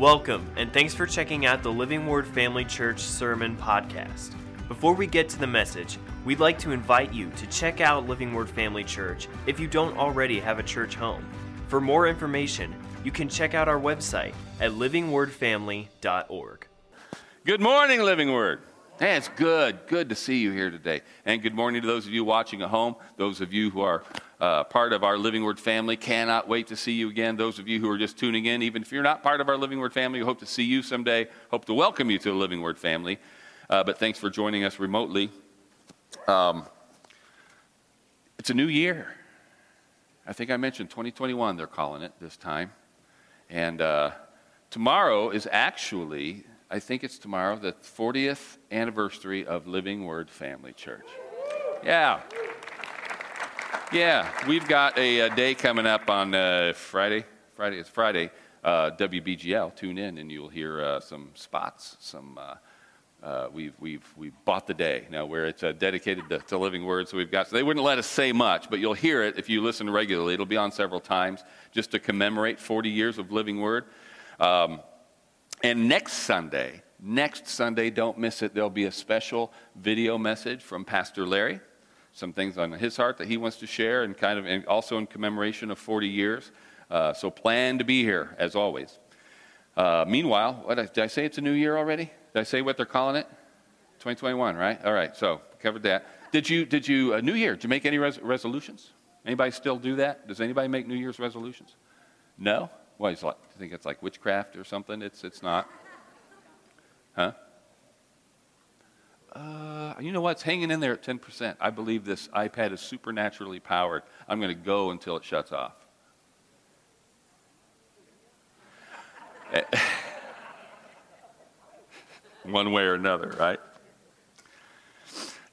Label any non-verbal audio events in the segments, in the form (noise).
Welcome, and thanks for checking out the Living Word Family Church Sermon Podcast. Before we get to the message, we'd like to invite you to check out Living Word Family Church if you don't already have a church home. For more information, you can check out our website at livingwordfamily.org. Good morning, Living Word. Hey, it's good. Good to see you here today. And good morning to those of you watching at home, those of you who are uh, part of our Living Word family. Cannot wait to see you again. Those of you who are just tuning in, even if you're not part of our Living Word family, we hope to see you someday. Hope to welcome you to the Living Word family. Uh, but thanks for joining us remotely. Um, it's a new year. I think I mentioned 2021, they're calling it this time. And uh, tomorrow is actually, I think it's tomorrow, the 40th anniversary of Living Word Family Church. Yeah. Yeah, we've got a, a day coming up on uh, Friday. Friday is Friday. Uh, WBGL. Tune in, and you'll hear uh, some spots. Some uh, uh, we've we've we've bought the day now where it's uh, dedicated to, to, living word. So we've got. So they wouldn't let us say much, but you'll hear it if you listen regularly. It'll be on several times just to commemorate 40 years of living word. Um, and next Sunday, next Sunday, don't miss it. There'll be a special video message from Pastor Larry some things on his heart that he wants to share, and kind of and also in commemoration of 40 years. Uh, so plan to be here as always. Uh, meanwhile, what did I say? It's a new year already. Did I say what they're calling it? 2021, right? All right. So covered that. Did you? Did you? Uh, new year? Did you make any res- resolutions? Anybody still do that? Does anybody make New Year's resolutions? No. Well, like, you think it's like witchcraft or something? It's it's not. Huh? Uh, you know what? It's hanging in there at 10%. I believe this iPad is supernaturally powered. I'm going to go until it shuts off. (laughs) One way or another, right?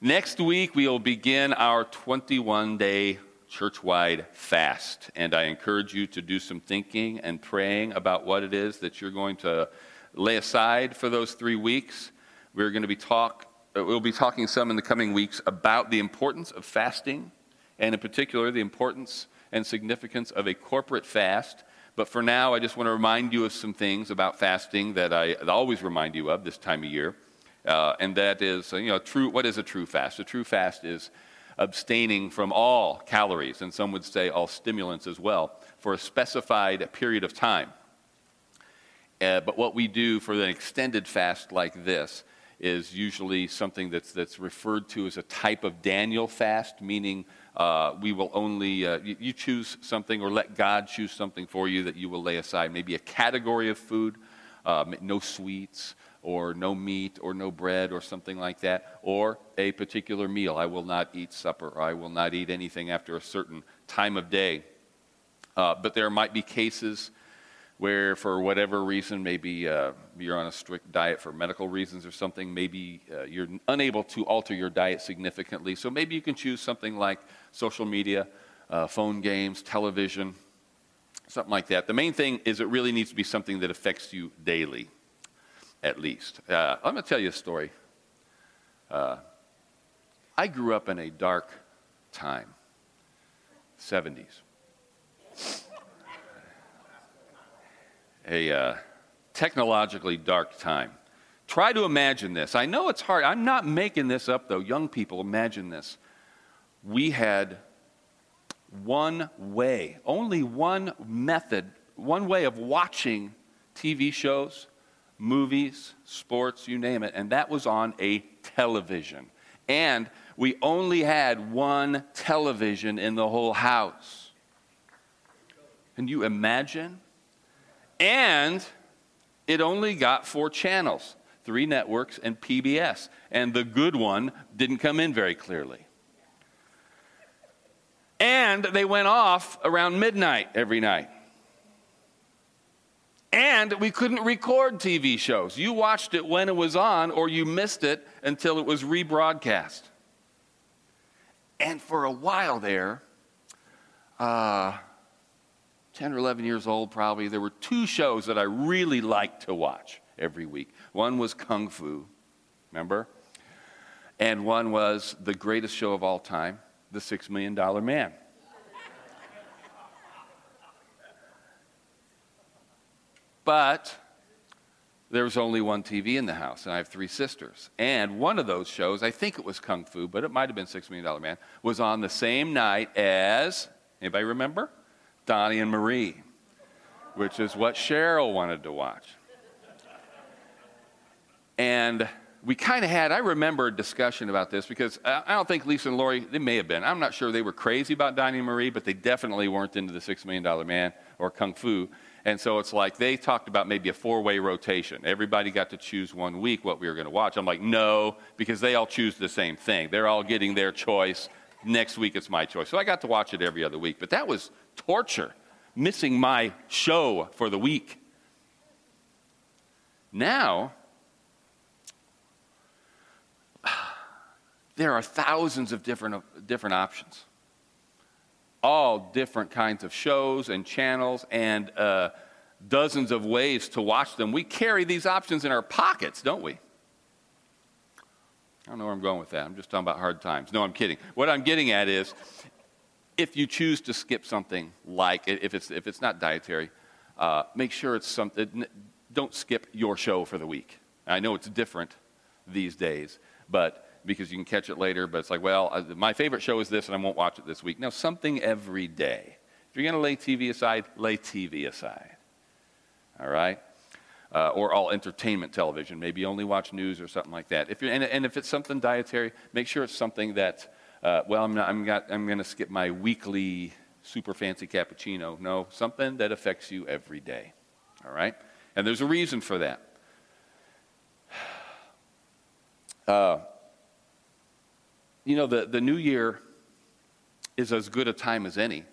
Next week, we will begin our 21 day church-wide fast. And I encourage you to do some thinking and praying about what it is that you're going to lay aside for those three weeks. We're going to be talk, we'll be talking some in the coming weeks about the importance of fasting, and in particular, the importance and significance of a corporate fast. But for now, I just want to remind you of some things about fasting that I always remind you of this time of year. Uh, and that is, you know, true, what is a true fast? A true fast is abstaining from all calories, and some would say all stimulants as well, for a specified period of time. Uh, but what we do for an extended fast like this is usually something that's, that's referred to as a type of Daniel fast, meaning uh, we will only, uh, you, you, choose something or let God choose something for you that you will lay aside. Maybe a category of food, uh, no sweets, or no meat, or no bread, or something like that, or a particular meal. I will not eat supper, or I will not eat anything after a certain time of day. Uh, but there might be cases where for whatever reason, maybe uh, you're on a strict diet for medical reasons or something, maybe uh, you're unable to alter your diet significantly. So maybe you can choose something like social media, uh, phone games, television, something like that. The main thing is it really needs to be something that affects you daily, at least. Uh, I'm going to tell you a story. Uh, I grew up in a dark time, 70s a uh, technologically dark time. Try to imagine this. I know it's hard. I'm not making this up, though. Young people, imagine this. We had one way, only one method, one way of watching TV shows, movies, sports, you name it, and that was on a television. And we only had one television in the whole house. Can you imagine? And it only got four channels three networks and PBS. And the good one didn't come in very clearly. And they went off around midnight every night. And we couldn't record TV shows. You watched it when it was on, or you missed it until it was rebroadcast. And for a while there, uh, 10 or 11 years old, probably, there were two shows that I really liked to watch every week. One was Kung Fu, remember? And one was the greatest show of all time, The Six Million Dollar Man. But there was only one TV in the house, and I have three sisters. And one of those shows, I think it was Kung Fu, but it might have been Six Million Dollar Man, was on the same night as, anybody remember? Donny and Marie, which is what Cheryl wanted to watch. And we kind of had, I remember a discussion about this because I don't think Lisa and Lori, they may have been. I'm not sure they were crazy about Donny and Marie, but they definitely weren't into the Six Million Dollar Man or Kung Fu. And so it's like they talked about maybe a four way rotation. Everybody got to choose one week what we were going to watch. I'm like, no, because they all choose the same thing. They're all getting their choice. Next week it's my choice. So I got to watch it every other week. But that was torture, missing my show for the week. Now, (sighs) there are thousands of different, different options all different kinds of shows and channels and uh, dozens of ways to watch them. We carry these options in our pockets, don't we? I don't know where I'm going with that. I'm just talking about hard times. No, I'm kidding. What I'm getting at is if you choose to skip something like, if it's, if it's not dietary, uh, make sure it's something, don't skip your show for the week. I know it's different these days, but because you can catch it later, but it's like, well, my favorite show is this and I won't watch it this week. Now, something every day. If you're going to lay TV aside, lay TV aside. All right? Uh, or all entertainment television. Maybe only watch news or something like that. If and, and if it's something dietary, make sure it's something that, uh, well, I'm, not, I'm, I'm going to skip my weekly super fancy cappuccino. No, something that affects you every day. All right? And there's a reason for that. (sighs) Uh, you know, the, the new year is as good a time as any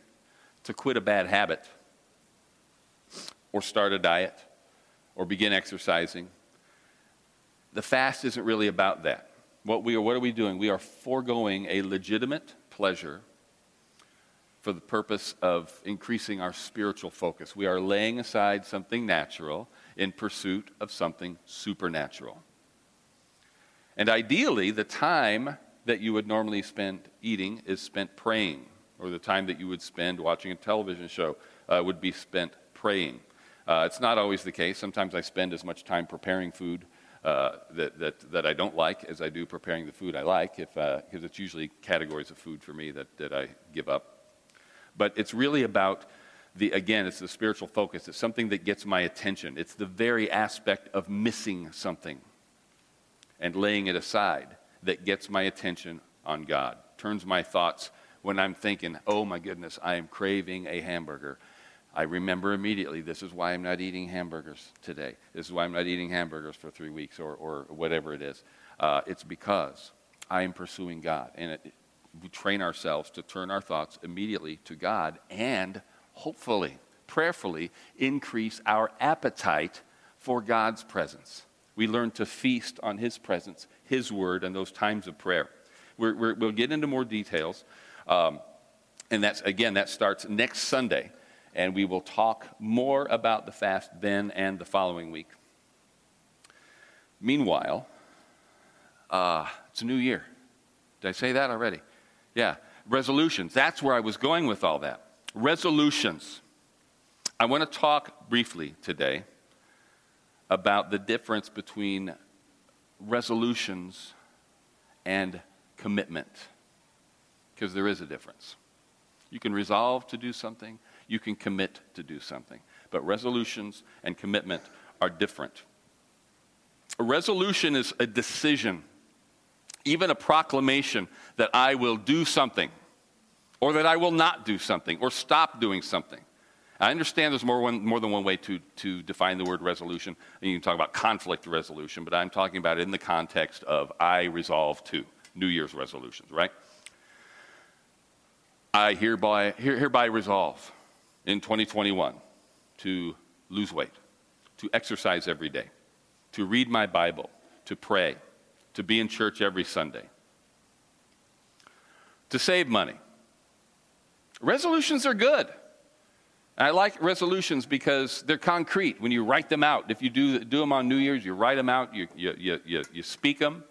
to quit a bad habit or start a diet or begin exercising. The fast isn't really about that. What, we are, what are we doing? We are foregoing a legitimate pleasure for the purpose of increasing our spiritual focus. We are laying aside something natural in pursuit of something supernatural. And ideally, the time that you would normally spend eating is spent praying, or the time that you would spend watching a television show uh, would be spent praying. Uh, it's not always the case. Sometimes I spend as much time preparing food uh, that, that, that I don't like as I do preparing the food I like, because uh, it's usually categories of food for me that, that I give up. But it's really about the, again, it's the spiritual focus. It's something that gets my attention. It's the very aspect of missing something and laying it aside that gets my attention on God, turns my thoughts when I'm thinking, oh my goodness, I am craving a hamburger. I remember immediately this is why I'm not eating hamburgers today. This is why I'm not eating hamburgers for three weeks or, or whatever it is. Uh, it's because I am pursuing God. And it, we train ourselves to turn our thoughts immediately to God and hopefully, prayerfully, increase our appetite for God's presence. We learn to feast on His presence, His word, and those times of prayer. we will get into more details. Um, and that's, again, that starts next Sunday. And we will talk more about the fast then and the following week. Meanwhile, uh, it's a new year. Did I say that already? Yeah. Resolutions. That's where I was going with all that. Resolutions. I want to talk briefly today about the difference between resolutions and commitment, because there is a difference. You can resolve to do something, you can commit to do something, but resolutions and commitment are different. A resolution is a decision, even a proclamation that I will do something, or that I will not do something, or stop doing something. I understand there's more, one, more than one way to, to define the word resolution. You can talk about conflict resolution, but I'm talking about it in the context of I resolve to, New Year's resolutions, right? I hereby, hereby resolve in 2021 to lose weight, to exercise every day, to read my Bible, to pray, to be in church every Sunday, to save money. Resolutions are good. I like resolutions because they're concrete when you write them out. If you do, do them on New Year's, you write them out, you, you, you, you speak them.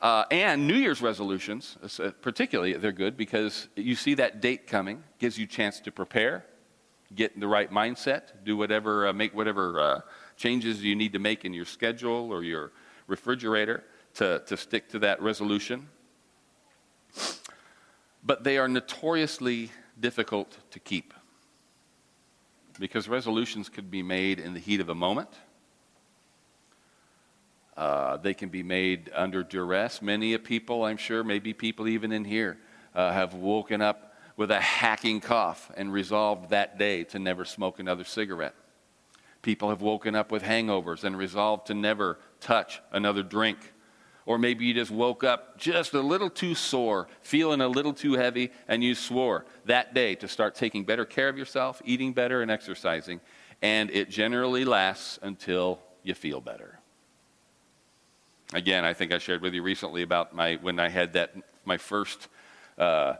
Uh, and New Year's resolutions, uh, particularly, they're good because you see that date coming, gives you a chance to prepare, get in the right mindset, do whatever, uh, make whatever uh, changes you need to make in your schedule or your refrigerator to, to stick to that resolution. But they are notoriously difficult to keep because resolutions could be made in the heat of a moment. Uh, they can be made under duress. Many people, I'm sure, maybe people even in here, uh, have woken up with a hacking cough and resolved that day to never smoke another cigarette. People have woken up with hangovers and resolved to never touch another drink. Or maybe you just woke up just a little too sore, feeling a little too heavy, and you swore that day to start taking better care of yourself, eating better, and exercising. And it generally lasts until you feel better. Again, I think I shared with you recently about my when I had that my first uh,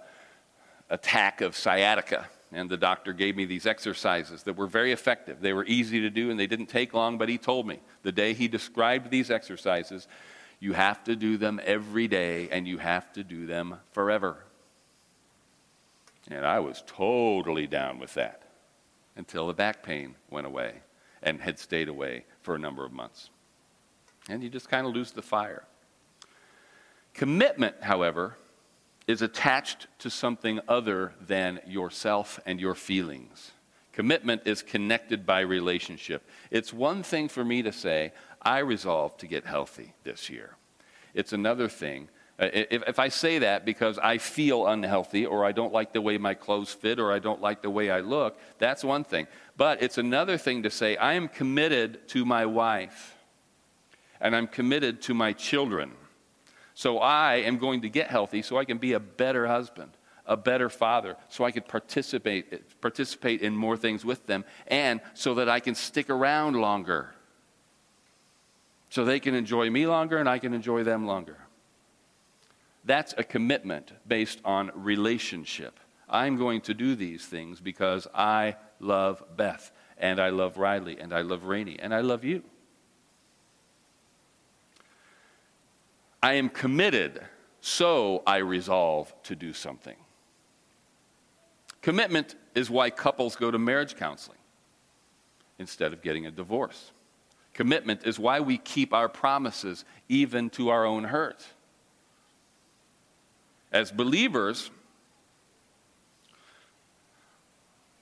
attack of sciatica. And the doctor gave me these exercises that were very effective. They were easy to do and they didn't take long, but he told me the day he described these exercises, you have to do them every day and you have to do them forever. And I was totally down with that until the back pain went away and had stayed away for a number of months. And you just kind of lose the fire. Commitment, however, is attached to something other than yourself and your feelings. Commitment is connected by relationship. It's one thing for me to say, I resolve to get healthy this year. It's another thing. Uh, if, if I say that because I feel unhealthy or I don't like the way my clothes fit or I don't like the way I look, that's one thing. But it's another thing to say, I am committed to my wife and I'm committed to my children so I am going to get healthy so I can be a better husband, a better father, so I can participate, participate in more things with them, and so that I can stick around longer. So they can enjoy me longer and I can enjoy them longer. That's a commitment based on relationship. I'm going to do these things because I love Beth, and I love Riley, and I love Rainey, and I love you. I am committed, so I resolve to do something. Commitment is why couples go to marriage counseling instead of getting a divorce. Commitment is why we keep our promises even to our own hurt. As believers,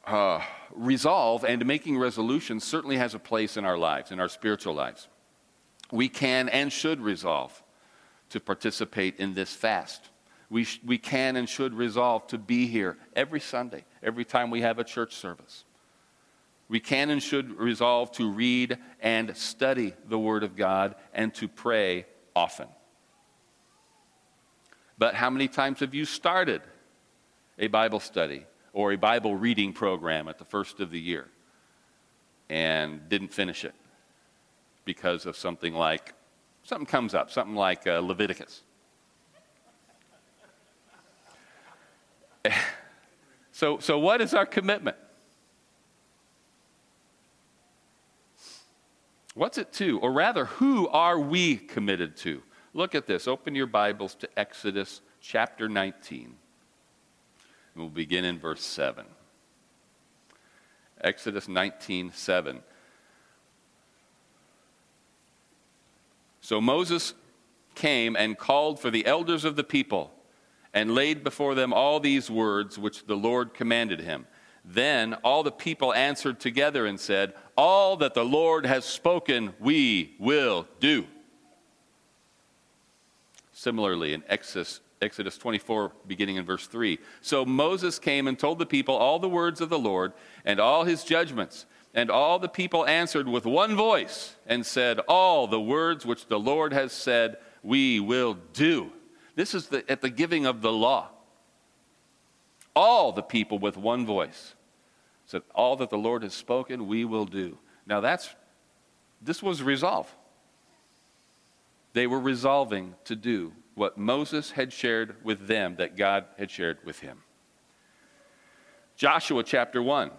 uh, resolve and making resolutions certainly has a place in our lives, in our spiritual lives. We can and should resolve to participate in this fast. We, sh- we can and should resolve to be here every Sunday, every time we have a church service. We can and should resolve to read and study the Word of God and to pray often. But how many times have you started a Bible study or a Bible reading program at the first of the year and didn't finish it because of something like something comes up, something like uh, Leviticus. (laughs) so, so, what is our commitment? What's it to? Or rather, who are we committed to? Look at this. Open your Bibles to Exodus chapter 19. We'll begin in verse 7. Exodus 19, 7. So Moses came and called for the elders of the people and laid before them all these words which the Lord commanded him. Then all the people answered together and said, All that the Lord has spoken, we will do. Similarly, in Exodus, Exodus 24, beginning in verse 3. So Moses came and told the people all the words of the Lord and all his judgments. And all the people answered with one voice and said, All the words which the Lord has said, we will do. This is the, at the giving of the law. All the people with one voice said, All that the Lord has spoken, we will do. Now that's, this was resolve. They were resolving to do what Moses had shared with them that God had shared with him. Joshua chapter 1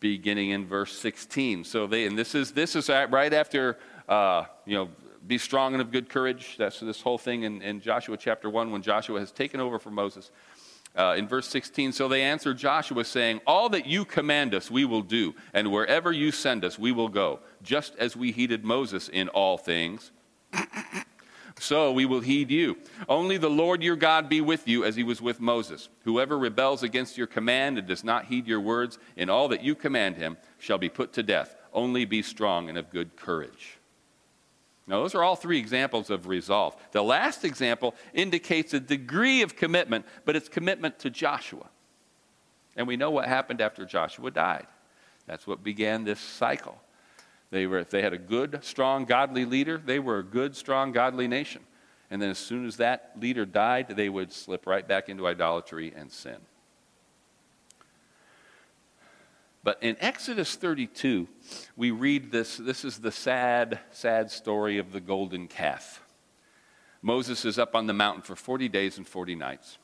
beginning in verse 16. So they, and this is, this is right after, uh, you know, be strong and of good courage. That's this whole thing in, in Joshua chapter 1 when Joshua has taken over from Moses. Uh, in verse 16, so they answered Joshua, saying, All that you command us, we will do, and wherever you send us, we will go, just as we heeded Moses in all things. So we will heed you. Only the Lord your God be with you as he was with Moses. Whoever rebels against your command and does not heed your words in all that you command him shall be put to death. Only be strong and of good courage. Now, those are all three examples of resolve. The last example indicates a degree of commitment, but it's commitment to Joshua. And we know what happened after Joshua died. That's what began this cycle. They were, if they had a good, strong, godly leader, they were a good, strong, godly nation. And then as soon as that leader died, they would slip right back into idolatry and sin. But in Exodus 32, we read this. This is the sad, sad story of the golden calf. Moses is up on the mountain for 40 days and 40 nights.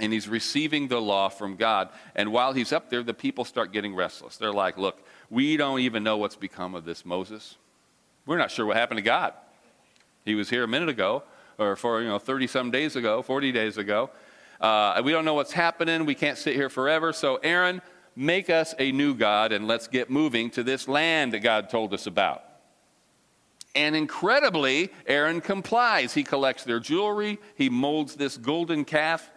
And he's receiving the law from God. And while he's up there, the people start getting restless. They're like, Look, we don't even know what's become of this Moses. We're not sure what happened to God. He was here a minute ago, or for, you know, 30 some days ago, 40 days ago. Uh, we don't know what's happening. We can't sit here forever. So, Aaron, Make us a new God and let's get moving to this land that God told us about. And incredibly, Aaron complies. He collects their jewelry, he molds this golden calf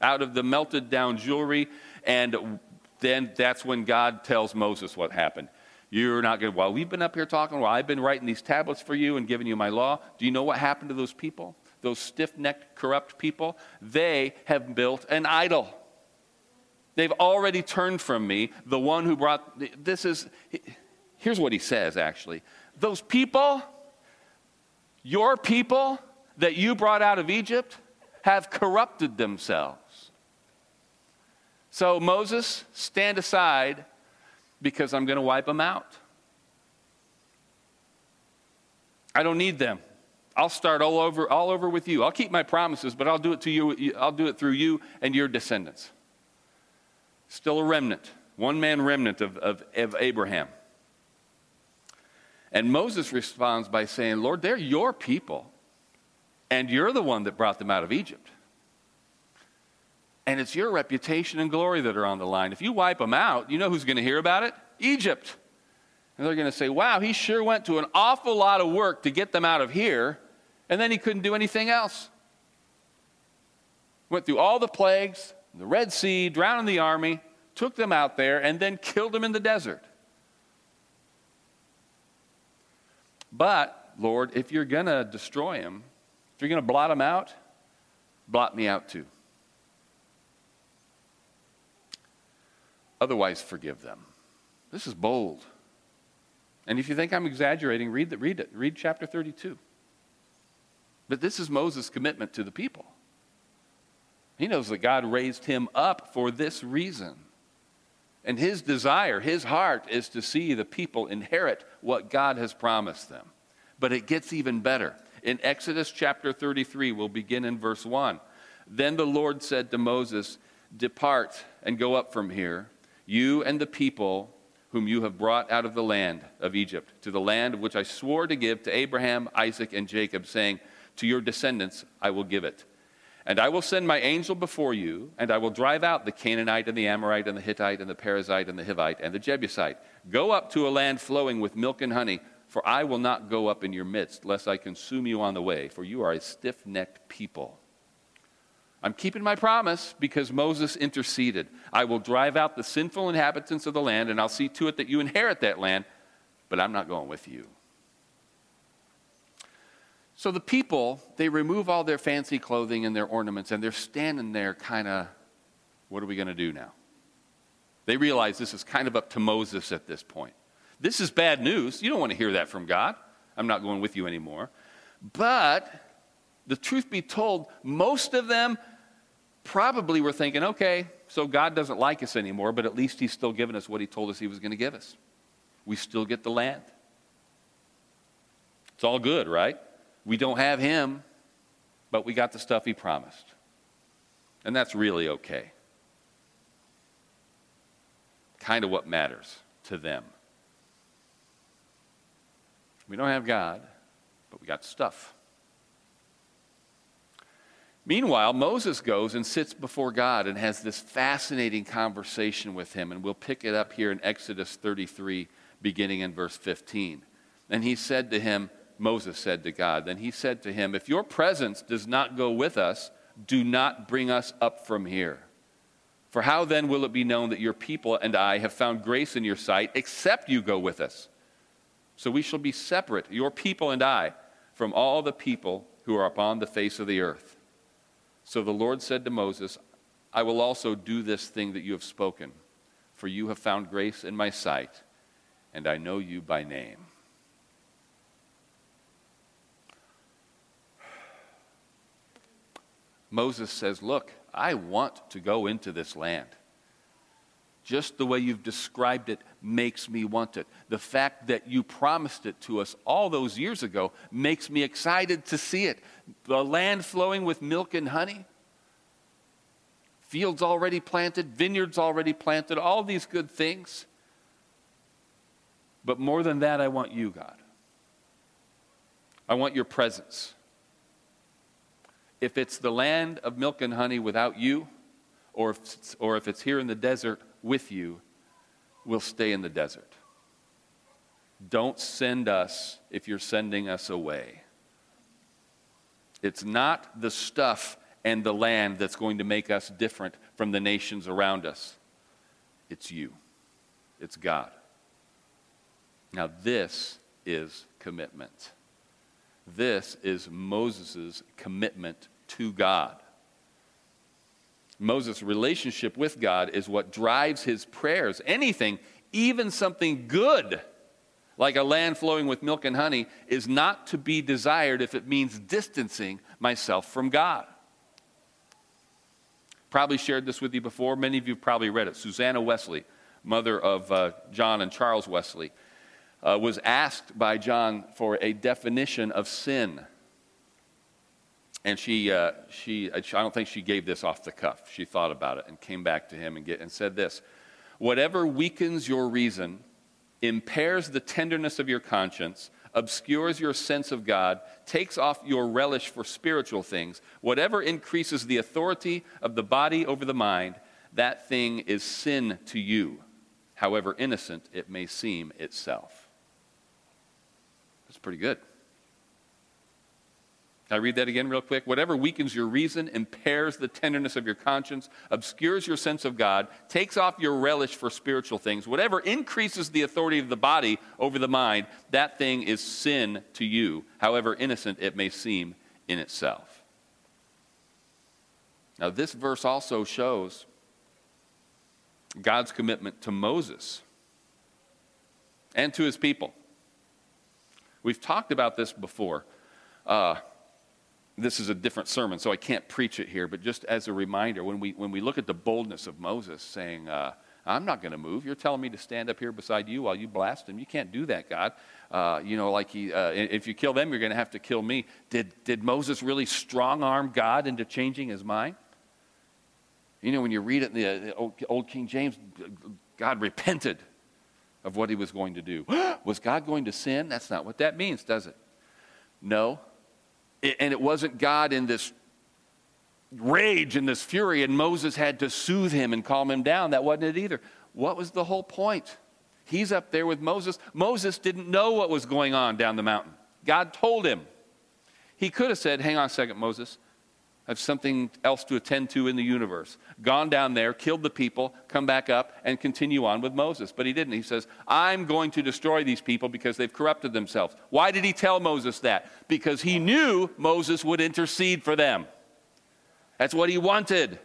out of the melted down jewelry, and then that's when God tells Moses what happened. You're not going to, while we've been up here talking, while I've been writing these tablets for you and giving you my law, do you know what happened to those people? Those stiff necked, corrupt people? They have built an idol. They've already turned from me, the one who brought this is here's what he says actually. Those people, your people that you brought out of Egypt, have corrupted themselves. So, Moses, stand aside because I'm going to wipe them out. I don't need them. I'll start all over, all over with you. I'll keep my promises, but I'll do it to you. I'll do it through you and your descendants still a remnant, one man remnant of, of, of Abraham. And Moses responds by saying, Lord, they're your people, and you're the one that brought them out of Egypt. And it's your reputation and glory that are on the line. If you wipe them out, you know who's going to hear about it? Egypt. And they're going to say, wow, he sure went to an awful lot of work to get them out of here, and then he couldn't do anything else. Went through all the plagues, the Red Sea, drowned the army, took them out there, and then killed them in the desert. But, Lord, if you're going to destroy them, if you're going to blot them out, blot me out too. Otherwise, forgive them. This is bold. And if you think I'm exaggerating, read, the, read it. Read chapter 32. But this is Moses' commitment to the people. He knows that God raised him up for this reason. And his desire, his heart, is to see the people inherit what God has promised them. But it gets even better. In Exodus chapter 33, we'll begin in verse 1. Then the Lord said to Moses, Depart and go up from here, you and the people whom you have brought out of the land of Egypt, to the land of which I swore to give to Abraham, Isaac, and Jacob, saying, To your descendants I will give it. And I will send my angel before you, and I will drive out the Canaanite and the Amorite and the Hittite and the Perizzite and the Hivite and the Jebusite. Go up to a land flowing with milk and honey, for I will not go up in your midst, lest I consume you on the way, for you are a stiff necked people. I'm keeping my promise because Moses interceded. I will drive out the sinful inhabitants of the land, and I'll see to it that you inherit that land, but I'm not going with you. So the people, they remove all their fancy clothing and their ornaments, and they're standing there kind of, what are we going to do now? They realize this is kind of up to Moses at this point. This is bad news. You don't want to hear that from God. I'm not going with you anymore. But the truth be told, most of them probably were thinking, okay, so God doesn't like us anymore, but at least He's still giving us what He told us He was going to give us. We still get the land. It's all good, right? We don't have him, but we got the stuff he promised. And that's really okay. Kind of what matters to them. We don't have God, but we got stuff. Meanwhile, Moses goes and sits before God and has this fascinating conversation with him. And we'll pick it up here in Exodus 33, beginning in verse 15. And he said to him, Moses said to God, then he said to him, If your presence does not go with us, do not bring us up from here. For how then will it be known that your people and I have found grace in your sight, except you go with us? So we shall be separate, your people and I, from all the people who are upon the face of the earth. So the Lord said to Moses, I will also do this thing that you have spoken, for you have found grace in my sight, and I know you by name. Moses says, Look, I want to go into this land. Just the way you've described it makes me want it. The fact that you promised it to us all those years ago makes me excited to see it. The land flowing with milk and honey, fields already planted, vineyards already planted, all these good things. But more than that, I want you, God. I want your presence. If it's the land of milk and honey without you, or if, or if it's here in the desert with you, we'll stay in the desert. Don't send us if you're sending us away. It's not the stuff and the land that's going to make us different from the nations around us. It's you, it's God. Now, this is commitment. This is Moses' commitment to God. Moses' relationship with God is what drives his prayers. Anything, even something good, like a land flowing with milk and honey, is not to be desired if it means distancing myself from God. Probably shared this with you before. Many of you probably read it. Susanna Wesley, mother of uh, John and Charles Wesley, uh, was asked by John for a definition of sin. And she, uh, she, I don't think she gave this off the cuff. She thought about it and came back to him and, get, and said this Whatever weakens your reason, impairs the tenderness of your conscience, obscures your sense of God, takes off your relish for spiritual things, whatever increases the authority of the body over the mind, that thing is sin to you, however innocent it may seem itself. That's pretty good. Can I read that again, real quick? Whatever weakens your reason, impairs the tenderness of your conscience, obscures your sense of God, takes off your relish for spiritual things, whatever increases the authority of the body over the mind, that thing is sin to you, however innocent it may seem in itself. Now, this verse also shows God's commitment to Moses and to his people. We've talked about this before. Uh, this is a different sermon, so I can't preach it here, but just as a reminder, when we, when we look at the boldness of Moses saying, uh, I'm not going to move. You're telling me to stand up here beside you while you blast him. You can't do that, God. Uh, you know, like he, uh, if you kill them, you're going to have to kill me. Did, did Moses really strong arm God into changing his mind? You know, when you read it in the, the old, old King James, God repented of what he was going to do. (gasps) was God going to sin? That's not what that means, does it? No. And it wasn't God in this rage and this fury, and Moses had to soothe him and calm him down. That wasn't it either. What was the whole point? He's up there with Moses. Moses didn't know what was going on down the mountain. God told him. He could have said, Hang on a second, Moses have something else to attend to in the universe. Gone down there, killed the people, come back up, and continue on with Moses. But he didn't. He says, I'm going to destroy these people because they've corrupted themselves. Why did he tell Moses that? Because he knew Moses would intercede for them. That's what he wanted.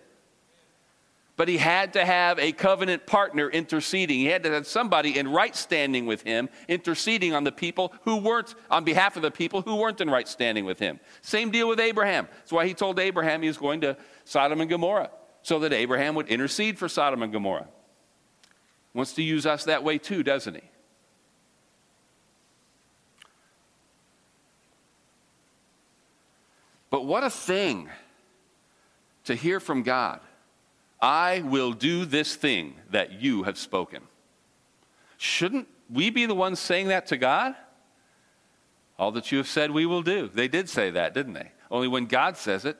But he had to have a covenant partner interceding. He had to have somebody in right standing with him, interceding on the people who weren't, on behalf of the people who weren't in right standing with him. Same deal with Abraham. That's why he told Abraham he was going to Sodom and Gomorrah, so that Abraham would intercede for Sodom and Gomorrah. Wants to use us that way too, doesn't he? But what a thing to hear from God I will do this thing that you have spoken. Shouldn't we be the ones saying that to God? All that you have said we will do. They did say that, didn't they? Only when God says it,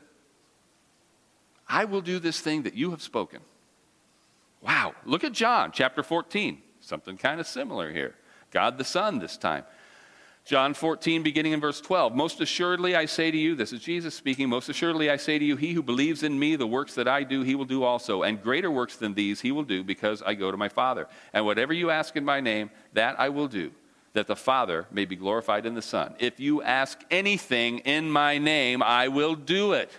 I will do this thing that you have spoken. Wow. Look at John chapter 14. Something kind of similar here. God the Son this time. John 14, beginning in verse 12. Most assuredly I say to you, this is Jesus speaking, most assuredly I say to you, he who believes in me, the works that I do, he will do also. And greater works than these he will do because I go to my Father. And whatever you ask in my name, that I will do, that the Father may be glorified in the Son. If you ask anything in my name, I will do it.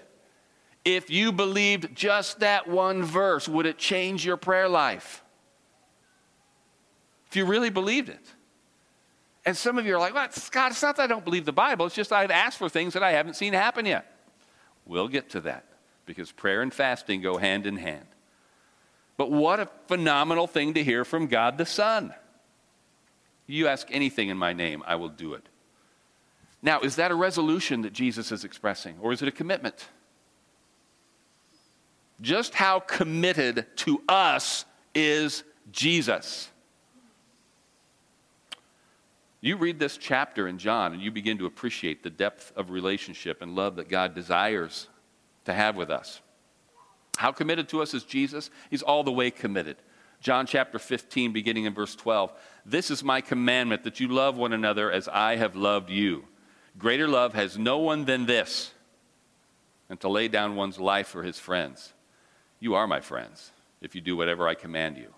If you believed just that one verse, would it change your prayer life? If you really believed it. And some of you are like, well, Scott, it's not that I don't believe the Bible, it's just I've asked for things that I haven't seen happen yet. We'll get to that because prayer and fasting go hand in hand. But what a phenomenal thing to hear from God the Son. You ask anything in my name, I will do it. Now, is that a resolution that Jesus is expressing, or is it a commitment? Just how committed to us is Jesus? You read this chapter in John and you begin to appreciate the depth of relationship and love that God desires to have with us. How committed to us is Jesus? He's all the way committed. John chapter 15, beginning in verse 12. This is my commandment that you love one another as I have loved you. Greater love has no one than this, and to lay down one's life for his friends. You are my friends if you do whatever I command you.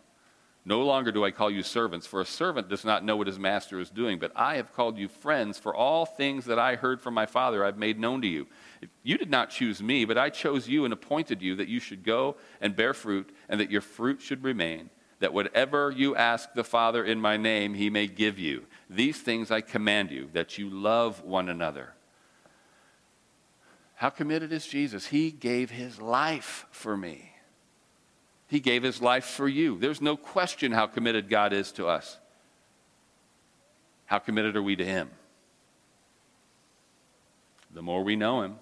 No longer do I call you servants, for a servant does not know what his master is doing, but I have called you friends, for all things that I heard from my Father I've made known to you. You did not choose me, but I chose you and appointed you that you should go and bear fruit, and that your fruit should remain, that whatever you ask the Father in my name, he may give you. These things I command you, that you love one another. How committed is Jesus? He gave his life for me. He gave his life for you. There's no question how committed God is to us. How committed are we to him? The more we know him,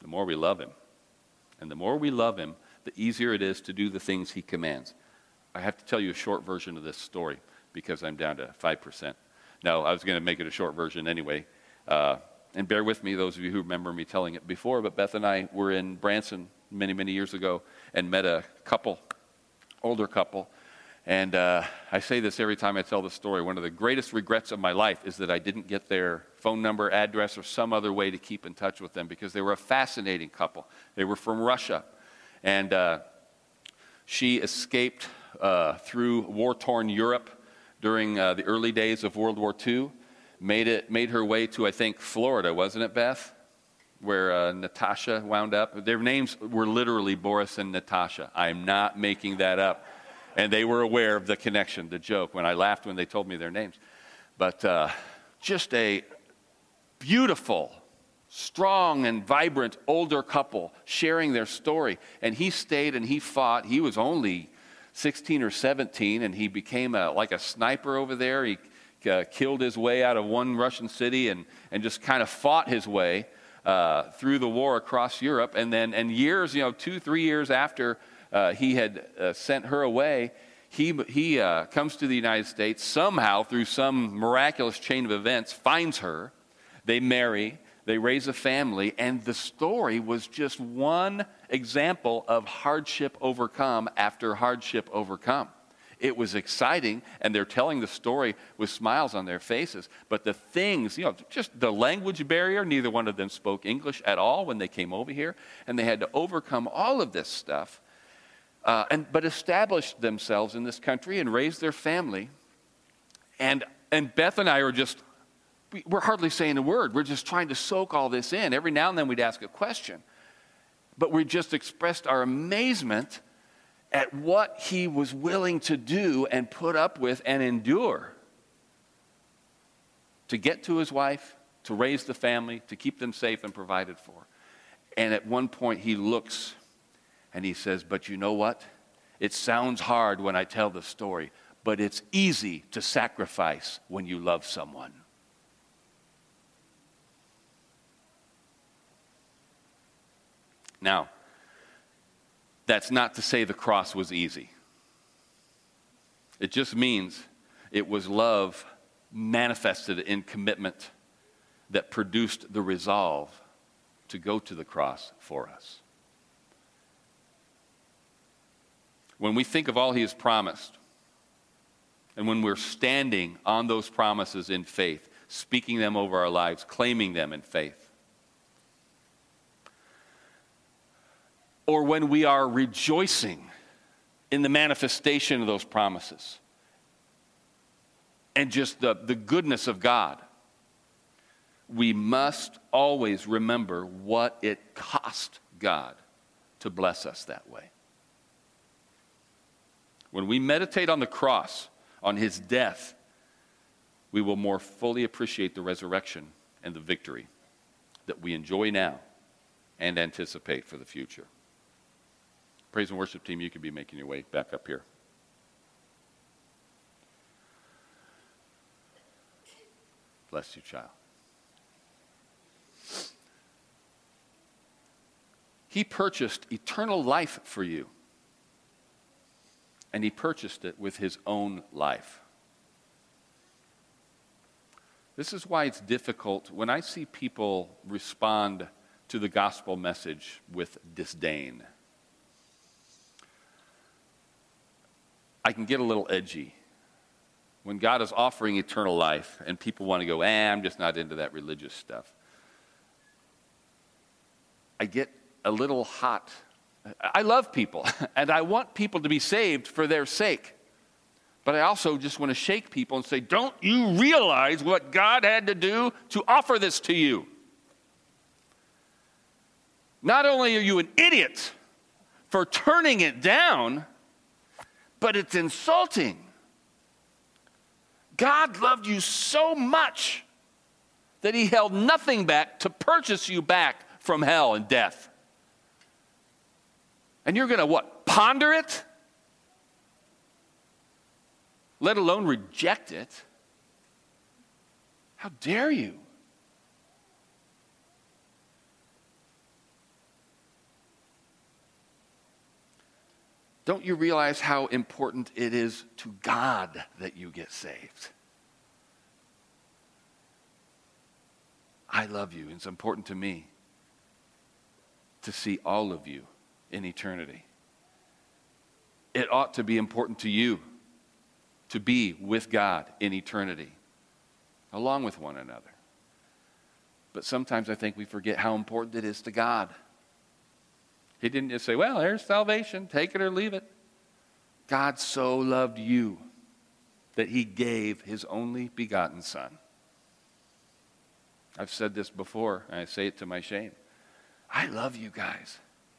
the more we love him. And the more we love him, the easier it is to do the things he commands. I have to tell you a short version of this story because I'm down to 5%. No, I was going to make it a short version anyway. Uh, and bear with me, those of you who remember me telling it before, but Beth and I were in Branson many, many years ago and met a couple older couple. And uh, I say this every time I tell the story. One of the greatest regrets of my life is that I didn't get their phone number, address, or some other way to keep in touch with them because they were a fascinating couple. They were from Russia. And uh, she escaped uh, through war torn Europe during uh, the early days of World War II, made, it, made her way to, I think, Florida, wasn't it, Beth? Where uh, Natasha wound up. Their names were literally Boris and Natasha. I'm not making that up. And they were aware of the connection, the joke, when I laughed when they told me their names. But uh, just a beautiful, strong, and vibrant older couple sharing their story. And he stayed and he fought. He was only 16 or 17, and he became a, like a sniper over there. He uh, killed his way out of one Russian city and, and just kind of fought his way uh, through the war across Europe. And then, and years, you know, two, three years after uh, he had uh, sent her away, he, he uh, comes to the United States somehow through some miraculous chain of events, finds her. They marry, they raise a family, and the story was just one example of hardship overcome after hardship overcome. It was exciting, and they're telling the story with smiles on their faces. But the things, you know, just the language barrier, neither one of them spoke English at all when they came over here, and they had to overcome all of this stuff, uh, and, but established themselves in this country and raised their family. And, and Beth and I are just, we're hardly saying a word. We're just trying to soak all this in. Every now and then we'd ask a question. But we just expressed our amazement at what he was willing to do and put up with and endure to get to his wife, to raise the family, to keep them safe and provided for. And at one point, he looks and he says, But you know what? It sounds hard when I tell the story, but it's easy to sacrifice when you love someone. Now, that's not to say the cross was easy. It just means it was love manifested in commitment that produced the resolve to go to the cross for us. when we think of all He has promised, and when we're standing on those promises in faith, speaking them over our lives, claiming them in faith, or when we are rejoicing in the manifestation of those promises and just the, the goodness of God, we must always remember what it cost God to bless us that way. When we meditate on the cross, on his death, we will more fully appreciate the resurrection and the victory that we enjoy now and anticipate for the future. Praise and worship team, you can be making your way back up here. Bless you, child. He purchased eternal life for you. And he purchased it with his own life. This is why it's difficult when I see people respond to the gospel message with disdain. I can get a little edgy. When God is offering eternal life and people want to go, eh, I'm just not into that religious stuff. I get a little hot. I love people, (laughs) and I want people to be saved for their sake. But I also just want to shake people and say, Don't you realize what God had to do to offer this to you? Not only are you an idiot for turning it down, but it's insulting. God loved you so much that he held nothing back to purchase you back from hell and death. And you're going to what? Ponder it? Let alone reject it? How dare you? Don't you realize how important it is to God that you get saved? I love you. It's important to me to see all of you in eternity. It ought to be important to you to be with God in eternity, along with one another. But sometimes I think we forget how important it is to God. He didn't just say, Well, there's salvation, take it or leave it. God so loved you that he gave his only begotten Son. I've said this before, and I say it to my shame. I love you guys.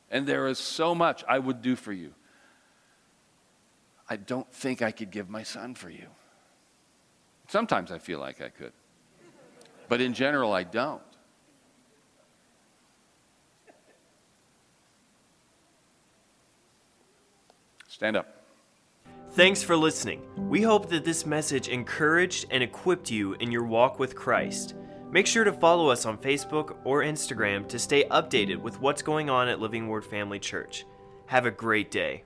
And there is so much I would do for you. I don't think I could give my son for you. Sometimes I feel like I could, but in general, I don't. Stand up. Thanks for listening. We hope that this message encouraged and equipped you in your walk with Christ. Make sure to follow us on Facebook or Instagram to stay updated with what's going on at Living Word Family Church. Have a great day.